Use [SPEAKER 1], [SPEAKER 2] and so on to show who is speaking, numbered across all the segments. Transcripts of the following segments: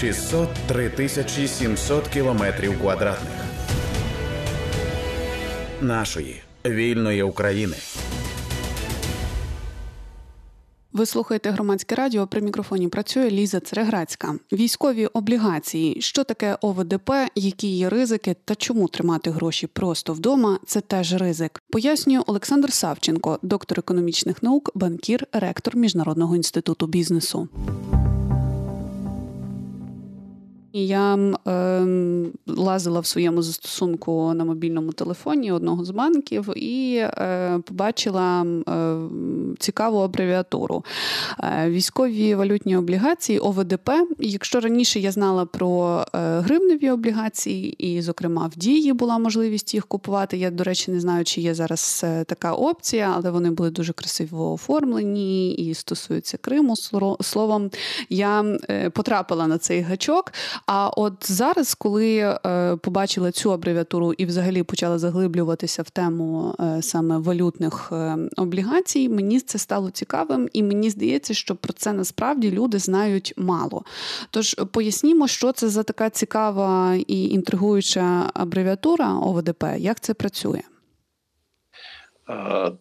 [SPEAKER 1] 603 тисячі 700 кілометрів квадратних нашої вільної України.
[SPEAKER 2] Ви слухаєте громадське радіо. При мікрофоні працює Ліза Цереграцька. Військові облігації. Що таке ОВДП, які є ризики та чому тримати гроші просто вдома це теж ризик. Пояснює Олександр Савченко, доктор економічних наук, банкір, ректор Міжнародного інституту бізнесу. Я е, лазила в своєму застосунку на мобільному телефоні одного з банків і е, побачила е, цікаву абревіатуру. Е, військові валютні облігації ОВДП. Якщо раніше я знала про е, гривневі облігації, і, зокрема, в дії була можливість їх купувати. Я, до речі, не знаю, чи є зараз е, така опція, але вони були дуже красиво оформлені і стосуються Криму. Словом, я потрапила на цей гачок. А от зараз, коли е, побачила цю абревіатуру і взагалі почала заглиблюватися в тему е, саме валютних е, облігацій, мені це стало цікавим, і мені здається, що про це насправді люди знають мало. Тож пояснімо, що це за така цікава і інтригуюча абревіатура ОВДП, як це працює?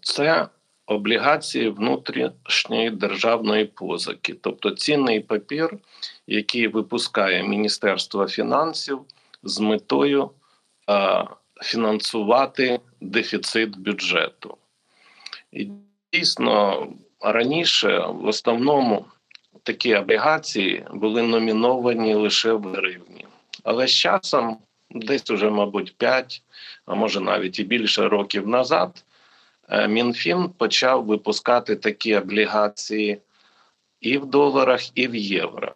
[SPEAKER 3] Це облігації внутрішньої державної позики, тобто цінний папір, який випускає Міністерство фінансів з метою а, фінансувати дефіцит бюджету. І дійсно раніше в основному такі облігації були номіновані лише в гривні, але з часом. Десь уже, мабуть, 5, а може навіть і більше років назад, Е, МінФін почав випускати такі облігації і в доларах, і в євро.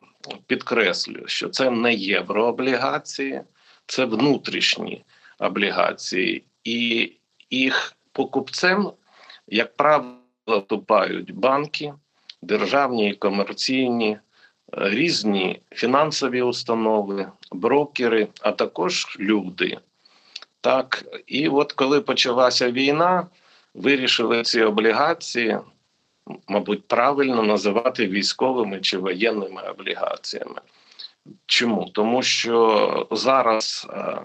[SPEAKER 3] Підкреслюю, що це не єврооблігації, це внутрішні облігації, і їх покупцем, як правило, вступають банки, державні і комерційні, різні фінансові установи, брокери, а також люди. Так, і от коли почалася війна вирішили ці облігації, мабуть, правильно називати військовими чи воєнними облігаціями. Чому? Тому що зараз е,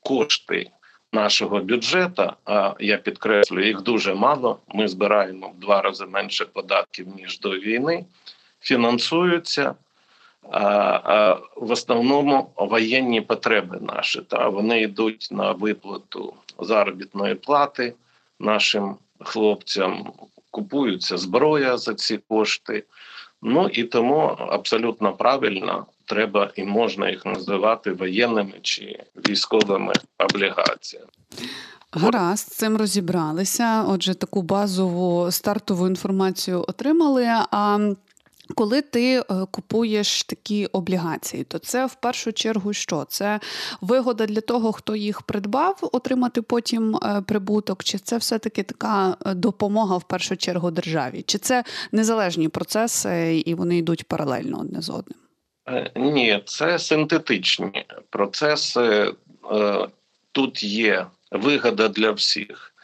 [SPEAKER 3] кошти нашого бюджету, а я підкреслюю, їх дуже мало. Ми збираємо в два рази менше податків ніж до війни, фінансуються. А, а в основному воєнні потреби наші та вони йдуть на виплату заробітної плати нашим хлопцям, купуються зброя за ці кошти. Ну і тому абсолютно правильно треба і можна їх називати воєнними чи військовими облігаціями.
[SPEAKER 2] Гаразд, з цим розібралися. Отже, таку базову стартову інформацію отримали. А коли ти е, купуєш такі облігації, то це в першу чергу що? Це вигода для того, хто їх придбав, отримати потім е, прибуток, чи це все-таки така е, допомога в першу чергу державі? Чи це незалежні процеси і вони йдуть паралельно одне з одним?
[SPEAKER 3] Ні, це синтетичні процеси. Тут є вигода для всіх.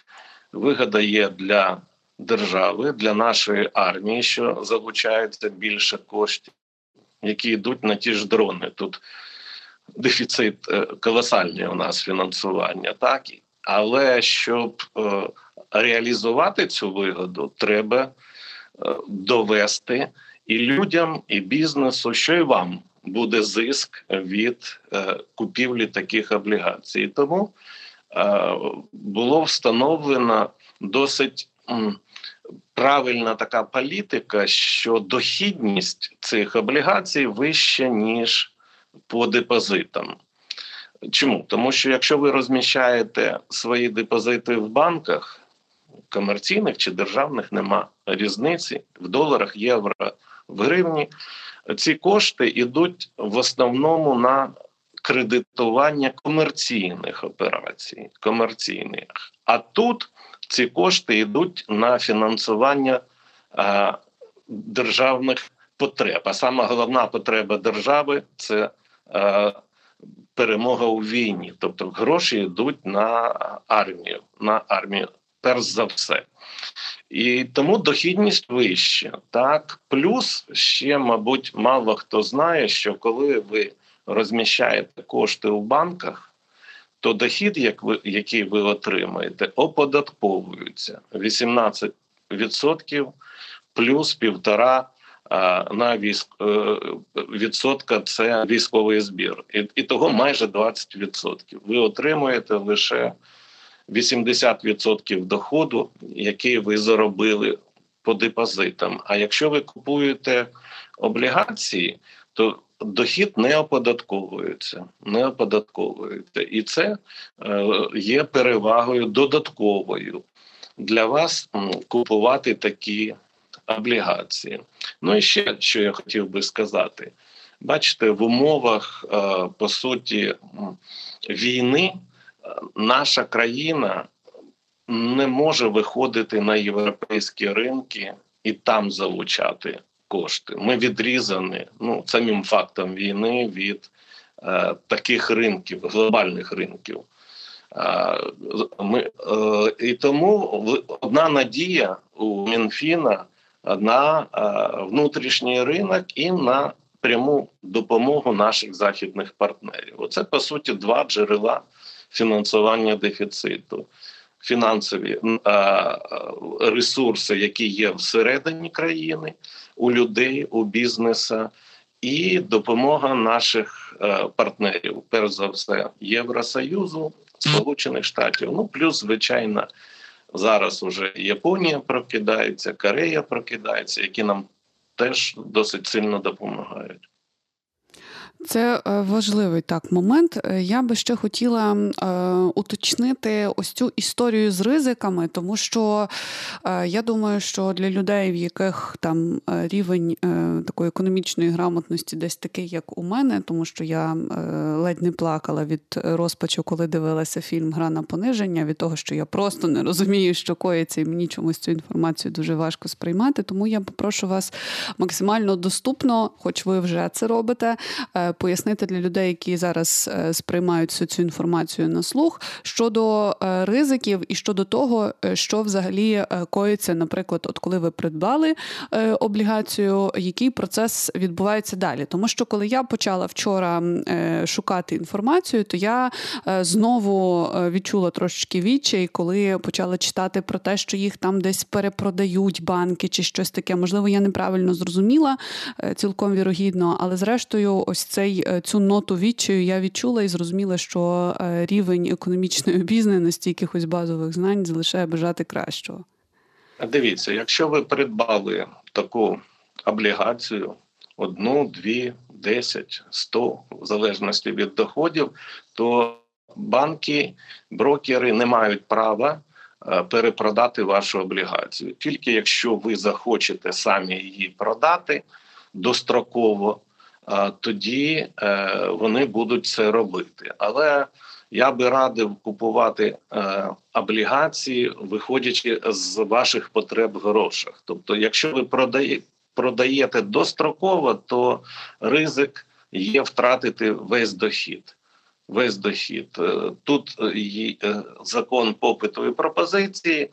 [SPEAKER 3] Вигода є для держави для нашої армії, що залучається більше коштів, які йдуть на ті ж дрони. Тут дефіцит е, колосальний у нас фінансування, так але щоб е, реалізувати цю вигоду, треба е, довести і людям, і бізнесу, що і вам буде зиск від е, купівлі таких облігацій. Тому е, було встановлено досить правильна така політика, що дохідність цих облігацій вища, ніж по депозитам. Чому? Тому що якщо ви розміщаєте свої депозити в банках, комерційних чи державних нема різниці в доларах, євро, в гривні, ці кошти йдуть в основному на кредитування комерційних операцій. комерційних. А тут ці кошти йдуть на фінансування а, державних потреб. А сама головна потреба держави це а, перемога у війні. Тобто гроші йдуть на армію, на армію перш за все. І тому дохідність вища. Так, плюс ще, мабуть, мало хто знає, що коли ви розміщаєте кошти у банках, то дохід, як ви, який ви отримаєте, оподатковується 18% плюс півтора на військ е, відсотка це військовий збір, і, і того майже 20%. Ви отримуєте лише 80% доходу, який ви заробили по депозитам. А якщо ви купуєте облігації, то дохід не оподатковується, не оподатковується, і це е, є перевагою додатковою для вас купувати такі облігації. Ну і ще що я хотів би сказати: бачите, в умовах е, по суті війни е, наша країна не може виходити на європейські ринки і там залучати кошти. Ми відрізані ну самим фактом війни від е, таких ринків, глобальних ринків. Е, ми, е, І тому одна надія у Мінфіна на е, внутрішній ринок і на пряму допомогу наших західних партнерів. Оце по суті два джерела фінансування дефіциту. Фінансові ресурси, які є всередині країни, у людей, у бізнеса, і допомога наших е, партнерів, перш за все, Євросоюзу, Сполучених Штатів, ну плюс звичайно Зараз уже Японія прокидається, Корея прокидається, які нам теж досить сильно допомагають.
[SPEAKER 2] Це е, важливий так момент. Е, я би ще хотіла е, уточнити ось цю історію з ризиками, тому що е, я думаю, що для людей, в яких там е, рівень е, такої економічної грамотності десь такий, як у мене, тому що я ледь не плакала від розпачу, коли дивилася фільм Гра на пониження, від того, що я просто не розумію, що коїться, і мені чомусь цю інформацію дуже важко сприймати. Тому я попрошу вас максимально доступно, хоч ви вже це робите пояснити для людей, які зараз е, сприймають всю цю інформацію на слух щодо е, ризиків і щодо того, е, що взагалі коїться, наприклад, от коли ви придбали облігацію, який процес відбувається далі. Тому що коли я почала вчора шукати інформацію, то я знову відчула трошечки відчай, коли почала читати про те, що їх там десь перепродають банки чи щось таке. Можливо, я неправильно зрозуміла цілком вірогідно, але зрештою, ось цей Е, цю ноту відчаю я відчула і зрозуміла, що е, рівень економічної обізнаності якихось базових знань залишає бажати кращого.
[SPEAKER 3] Дивіться, якщо ви придбали таку облігацію, одну, дві, десять, сто, в залежності від доходів, то банки, брокери не мають права е, перепродати вашу облігацію. Тільки якщо ви захочете самі її продати достроково, тоді е, вони будуть це робити. Але я би радив купувати е, облігації, виходячи з ваших потреб в грошах. Тобто, якщо ви продаєте достроково, то ризик є втратити весь дохід. Весь дохід е, тут закон попиту і пропозиції,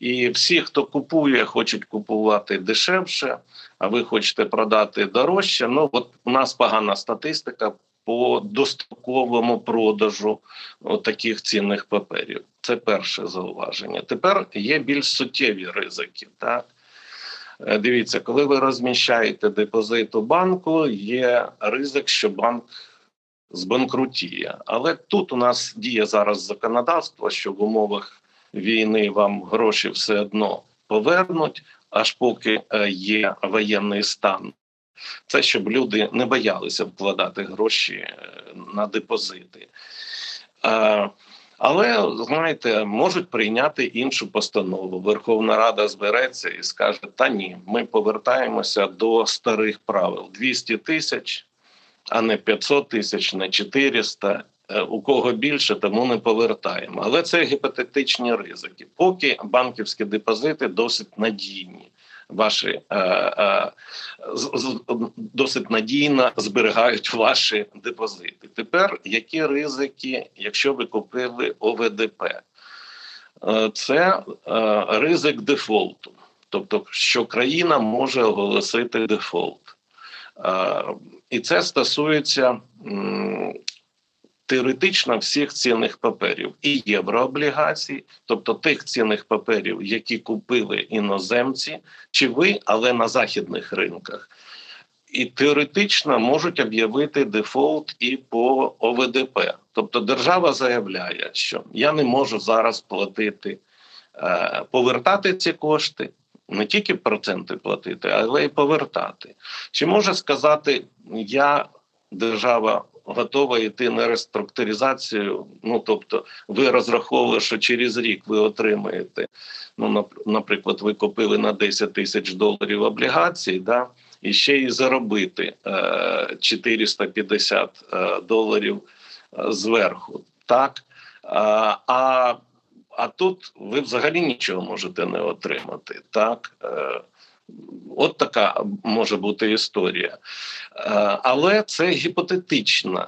[SPEAKER 3] і всі, хто купує, хочуть купувати дешевше а ви хочете продати дорожче. Ну от у нас погана статистика по достроковому продажу таких цінних паперів. Це перше зауваження. Тепер є більш суттєві ризики. Так е, дивіться, коли ви розміщаєте депозит у банку, є ризик, що банк. Збанкрутіє, але тут у нас діє зараз законодавство, що в умовах війни вам гроші все одно повернуть аж поки е, є воєнний стан. Це щоб люди не боялися вкладати гроші е, на депозити. Е, але знаєте, можуть прийняти іншу постанову. Верховна Рада збереться і скаже: Та ні, ми повертаємося до старих правил: 200 тисяч, а не 500 тисяч, не 400 Е, у кого більше, тому не повертаємо. Але це гіпотетичні ризики. Поки банківські депозити досить надійні. Ваші е, е, досить надійно зберігають ваші депозити. Тепер які ризики, якщо ви купили ОВДП? е, це ризик дефолту, тобто, що країна може оголосити дефолт. І це стосується теоретично всіх цінних паперів і єврооблігацій, тобто тих цінних паперів, які купили іноземці, чи ви, але на західних ринках. І теоретично можуть об'явити дефолт і по ОВДП. Тобто держава заявляє, що я не можу зараз платити, е, повертати ці кошти, не тільки проценти платити, але й повертати. Чи може сказати, я держава готова йти на реструктуризацію. Ну тобто, ви розраховували, що через рік ви отримаєте. Ну, наприклад, ви купили на 10 тисяч доларів облігацій, да, і ще й заробити е, 450 е, доларів е, зверху. Так. А, а тут ви взагалі нічого можете не отримати. Так. Е, От така може бути історія. Е, але це гіпотетичне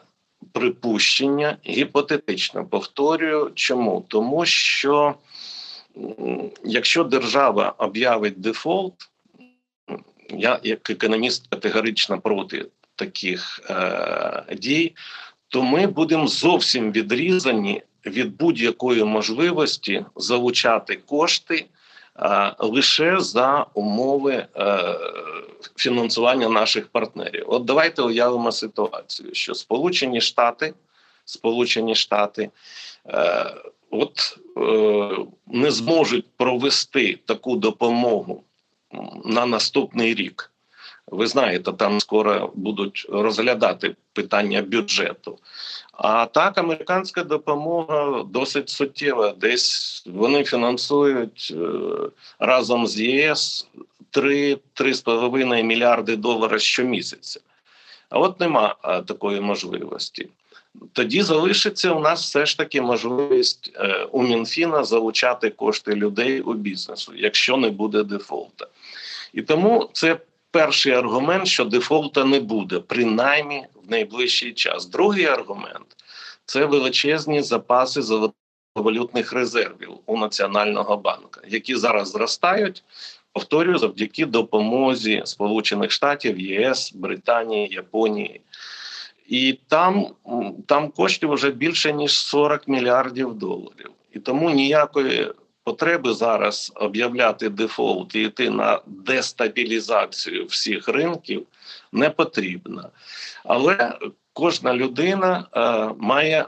[SPEAKER 3] припущення, гіпотетично повторюю. Чому? Тому що якщо держава об'явить дефолт, я як економіст категорично проти таких е, дій, то ми будемо зовсім відрізані від будь-якої можливості залучати кошти лише за умови е, фінансування наших партнерів. От давайте уявимо ситуацію, що Сполучені Штати, Сполучені Штати. Е, от е, не зможуть провести таку допомогу на наступний рік. Ви знаєте, там скоро будуть розглядати питання бюджету. А так, американська допомога досить суттєва. Десь вони фінансують е, разом з ЄС 3-3,5 мільярди доларів щомісяця. А от нема е, такої можливості. Тоді залишиться у нас все ж таки можливість е, у Мінфіна залучати кошти людей у бізнесу, якщо не буде дефолта. І тому це перший аргумент, що дефолта не буде, принаймні в найближчий час. Другий аргумент це величезні запаси золотовалютних резервів у Національного банку, які зараз зростають. Повторюю, завдяки допомозі Сполучених Штатів, ЄС, Британії, Японії. І там там коштів вже більше ніж 40 мільярдів доларів. І тому ніякої потреби зараз об'являти дефолт і йти на дестабілізацію всіх ринків не потрібно. Але кожна людина е, має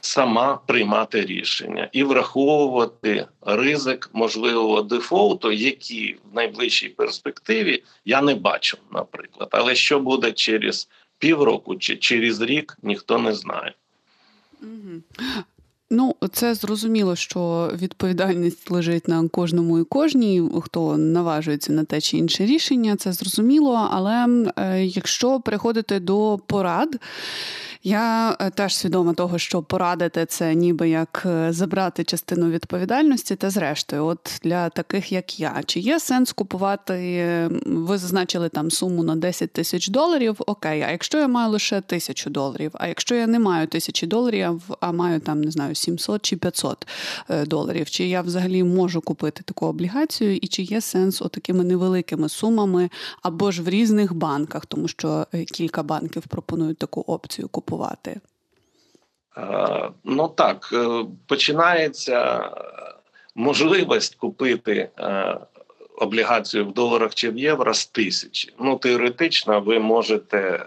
[SPEAKER 3] сама приймати рішення і враховувати ризик можливого дефолту, який в найближчій перспективі я не бачу, наприклад. Але що буде через півроку чи через рік, ніхто не знає.
[SPEAKER 2] Ну, це зрозуміло, що відповідальність лежить на кожному і кожній, хто наважується на те чи інше рішення, це зрозуміло. Але е, якщо переходити до порад. Я е, теж свідома того, що порадити це ніби як е, забрати частину відповідальності, та зрештою, от для таких як я, чи є сенс купувати? Ви зазначили там суму на 10 тисяч доларів. Окей, а якщо я маю лише тисячу доларів, а якщо я не маю тисячі доларів, а маю там не знаю 700 чи 500 е, доларів, чи я взагалі можу купити таку облігацію, і чи є сенс отакими невеликими сумами або ж в різних банках, тому що кілька банків пропонують таку опцію купувати купувати?
[SPEAKER 3] Ну так, е, починається можливість купити е, облігацію в доларах чи в євро з тисячі. Ну, теоретично, ви можете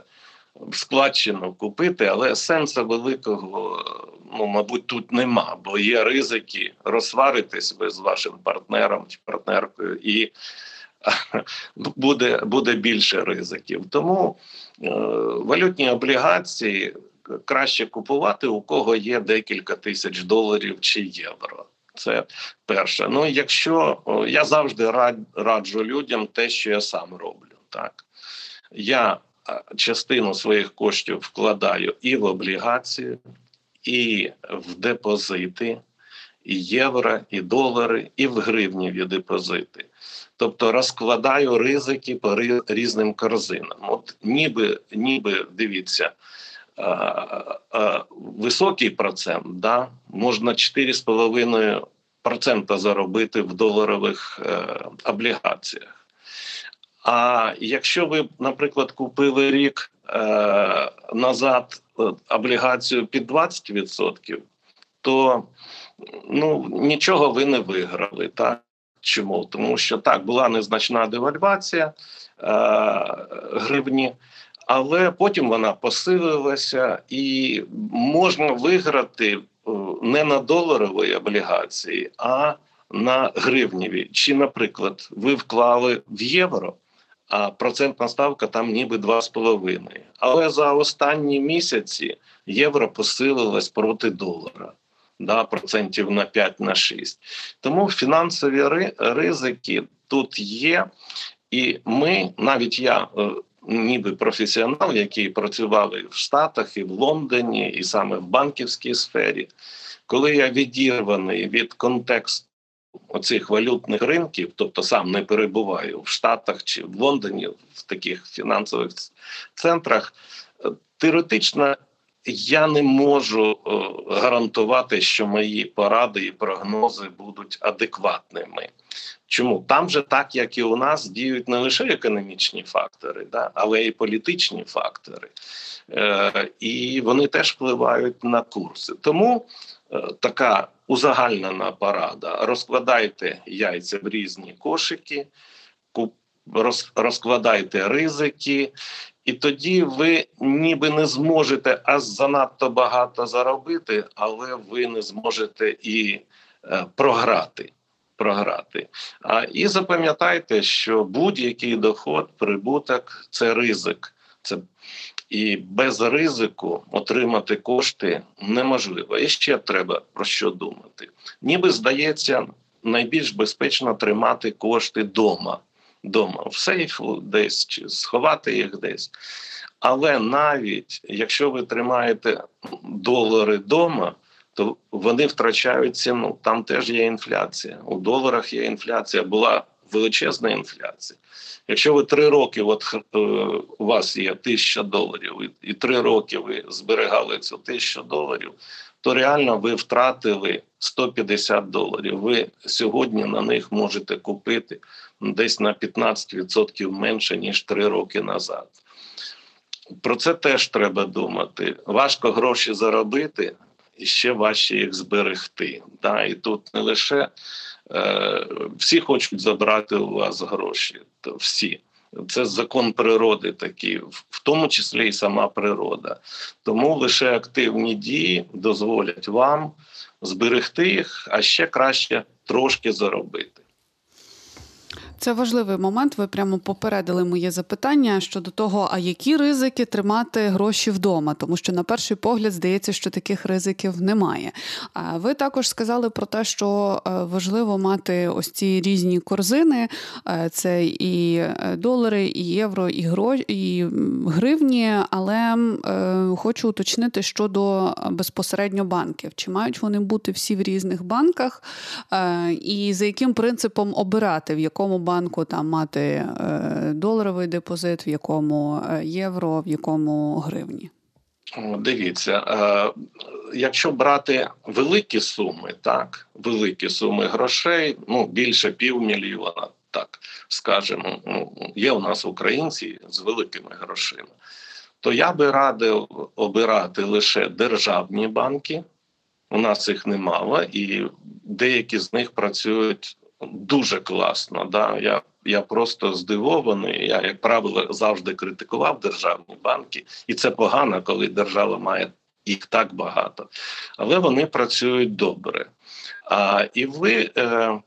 [SPEAKER 3] в складчину купити, але сенсу великого, ну, мабуть, тут нема, бо є ризики розсваритись ви з вашим партнером чи партнеркою, і буде, буде більше ризиків. Тому. Е, валютні облігації краще купувати, у кого є декілька тисяч доларів чи євро. Це перше. Ну, якщо я завжди рад, раджу людям те, що я сам роблю. Так я частину своїх коштів вкладаю і в облігації, і в депозити, і євро, і долари, і в гривніві депозити. Тобто розкладаю ризики по різним корзинам. От ніби ніби дивіться, високий процент, да, можна 4,5% заробити в доларових е, облігаціях. А якщо ви, наприклад, купили рік е, назад е, облігацію під 20%, то ну, нічого ви не виграли. Так? Чому? Тому що так, була незначна девальвація е, гривні, але потім вона посилилася і можна виграти е, не на доларовій облігації, а на гривніві. Чи, наприклад, ви вклали в євро, процентна ставка там ніби 2,5. Але за останні місяці євро посилилось проти долара. Да, процентів на 5 на 6. Тому фінансові ризики тут є, і ми, навіть я, е, ніби професіонал, який працював і в Штатах, і в Лондоні, і саме в банківській сфері, коли я відірваний від контексту оцих валютних ринків, тобто сам не перебуваю в Штатах чи в Лондоні, в таких фінансових центрах, е, теоретично я не можу е, гарантувати, що мої поради і прогнози будуть адекватними. Чому там же, так як і у нас, діють не лише економічні фактори, да, але й політичні фактори, Е, і вони теж впливають на курси. Тому е, така узагальнена порада: розкладайте яйця в різні кошики, роз, розкладайте ризики. І тоді ви ніби не зможете аж занадто багато заробити, але ви не зможете і е, програти. Програти. А і запам'ятайте, що будь-який доход, прибуток це ризик, це і без ризику отримати кошти неможливо. І ще треба про що думати. Ніби здається, найбільш безпечно тримати кошти вдома, дома в сейфу десь чи сховати їх десь. Але навіть якщо ви тримаєте долари вдома, то вони втрачають ціну. Там теж є інфляція. У доларах є інфляція, була величезна інфляція. Якщо ви три роки, от е, у вас є тисяча доларів, і три роки ви зберігали цю тисячу доларів, то реально ви втратили 150 доларів. Ви сьогодні на них можете купити десь на 15% менше ніж три роки назад. Про це теж треба думати. Важко гроші заробити, і ще важче їх зберегти. Да? І тут не лише всі хочуть забрати у вас гроші. Всі. Це закон природи такий, в тому числі і сама природа. Тому лише активні дії дозволять вам зберегти їх, а ще краще трошки заробити.
[SPEAKER 2] Це важливий момент. Ви прямо попередили моє запитання щодо того, а які ризики тримати гроші вдома, тому що на перший погляд здається, що таких ризиків немає. А ви також сказали про те, що е, важливо мати ось ці різні корзини: е, це і е, долари, і євро, і гро... і гривні. Але хочу уточнити щодо безпосередньо банків, чи мають вони бути всі в різних банках, і за яким принципом обирати в якому банку банку там мати е, доларовий депозит, в якому е, євро, в якому гривні?
[SPEAKER 3] Дивіться, е, якщо брати великі суми, так великі суми грошей, ну більше півмільйона, так скажемо, ну є у нас українці з великими грошима, то я би радив обирати лише державні банки. У нас їх немало, і деякі з них працюють дуже класно. Да? Я я просто здивований. Я, як правило, завжди критикував державні банки, і це погано, коли держава має їх так багато. Але вони працюють добре. А і ви е,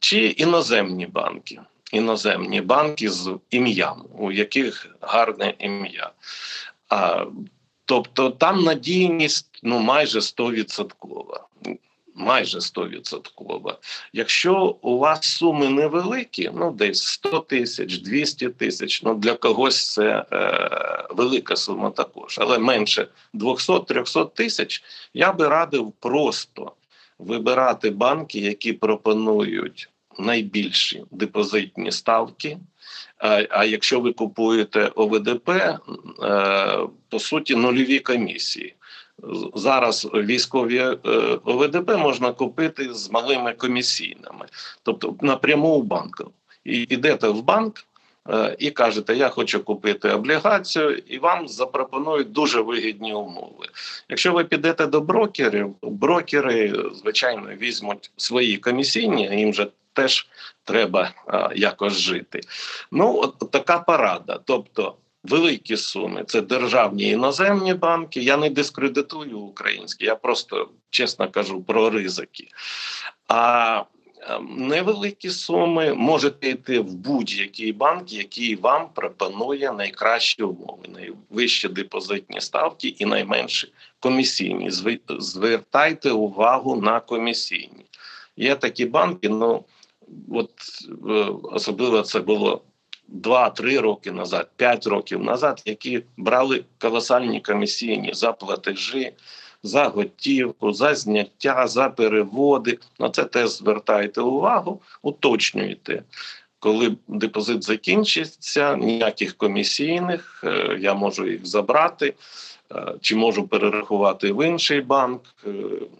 [SPEAKER 3] чи іноземні банки, іноземні банки з ім'ям, у яких гарне ім'я. А, Тобто там надійність ну майже 100% майже 100%. Якщо у вас суми невеликі, ну десь 100 тисяч, 200 тисяч, ну для когось це е, велика сума також, але менше 200-300 тисяч, я би радив просто вибирати банки, які пропонують найбільші депозитні ставки. А якщо ви купуєте ОВДП, е, по суті, нульові комісії. Зараз військові е, ОВДП можна купити з малими комісійними, тобто напряму у банку. І йдете в банк е, і кажете, я хочу купити облігацію, і вам запропонують дуже вигідні умови. Якщо ви підете до брокерів, брокери, звичайно, візьмуть свої комісійні, їм же теж треба якось жити. Ну, от така порада. Тобто великі суми це державні іноземні банки. Я не дискредитую українські, я просто чесно кажу про ризики. А Невеликі суми можете йти в будь-який банк, який вам пропонує найкращі умови, найвищі депозитні ставки і найменші комісійні. Звертайте увагу на комісійні. Є такі банки, ну от е, особливо це було 2-3 роки назад, 5 років назад, які брали колосальні комісійні за платежі, за готівку, за зняття, за переводи. На це теж звертайте увагу, уточнюйте. Коли депозит закінчиться, ніяких комісійних, е, я можу їх забрати, е, чи можу перерахувати в інший банк,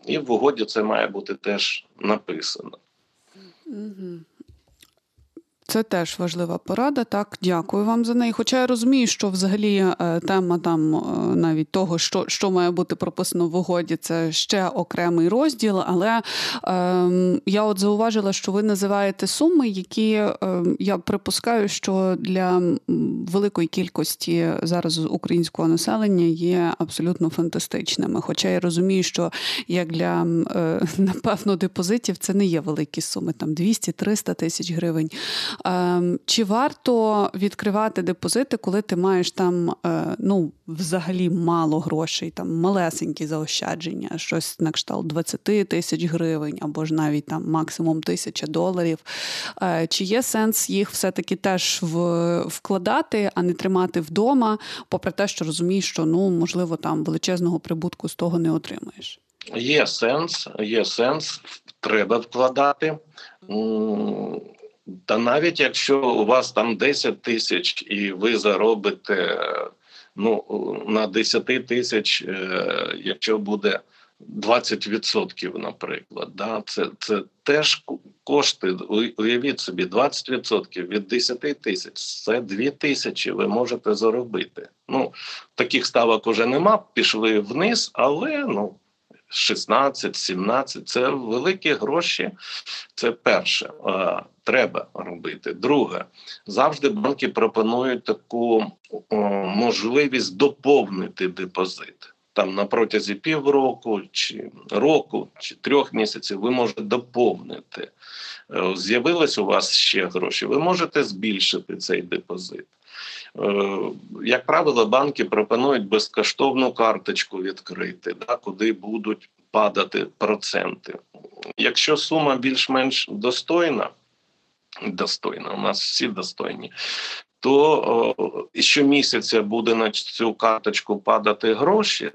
[SPEAKER 3] і в угоді це має бути теж написано.
[SPEAKER 2] Це теж важлива порада. Так, дякую вам за неї. Хоча я розумію, що взагалі е, тема там е, навіть того, що що має бути прописано в угоді, це ще окремий розділ. Але е, я от зауважила, що ви називаєте суми, які е, я припускаю, що для великої кількості зараз українського населення є абсолютно фантастичними. Хоча я розумію, що як для е, напевно депозитів це не є великі суми, там 200-300 тисяч гривень. Ем, чи варто відкривати депозити, коли ти маєш там е, ну, взагалі мало грошей, там малесенькі заощадження, щось на кшталт 20 тисяч гривень або ж навіть там максимум тисяча доларів? Е, чи є сенс їх все-таки теж вкладати, а не тримати вдома, попри те, що розумієш, що ну можливо там величезного прибутку з того не отримаєш?
[SPEAKER 3] Є сенс, є сенс, треба вкладати. Та навіть якщо у вас там 10 тисяч і ви заробите ну, на 10 тисяч, е, якщо буде 20%, наприклад, да, це це теж кошти. Уявіть собі, 20% від 10 тисяч це 2 тисячі ви можете заробити. Ну, Таких ставок уже нема, пішли вниз, але ну. 16, 17 – це великі гроші. Це перше, треба робити. Друге, завжди банки пропонують таку можливість доповнити депозит. Там на протязі півроку, чи року, чи трьох місяців ви можете доповнити. Е, з'явились у вас ще гроші, ви можете збільшити цей депозит. Е, як правило, банки пропонують безкоштовну карточку відкрити, да, куди будуть падати проценти. Якщо сума більш-менш достойна, достойна, у нас всі достойні, то щомісяця буде на цю карточку падати гроші,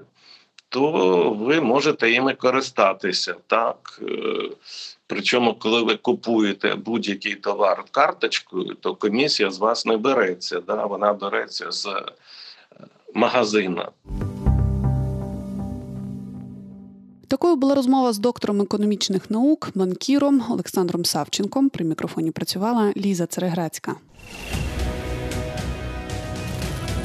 [SPEAKER 3] то ви можете іми користатися так. Е, Причому, коли ви купуєте будь-який товар карточкою, то комісія з вас не береться. Да? Вона береться з е, магазина.
[SPEAKER 2] Такою була розмова з доктором економічних наук, банкіром Олександром Савченком. При мікрофоні працювала Ліза Цереграцька.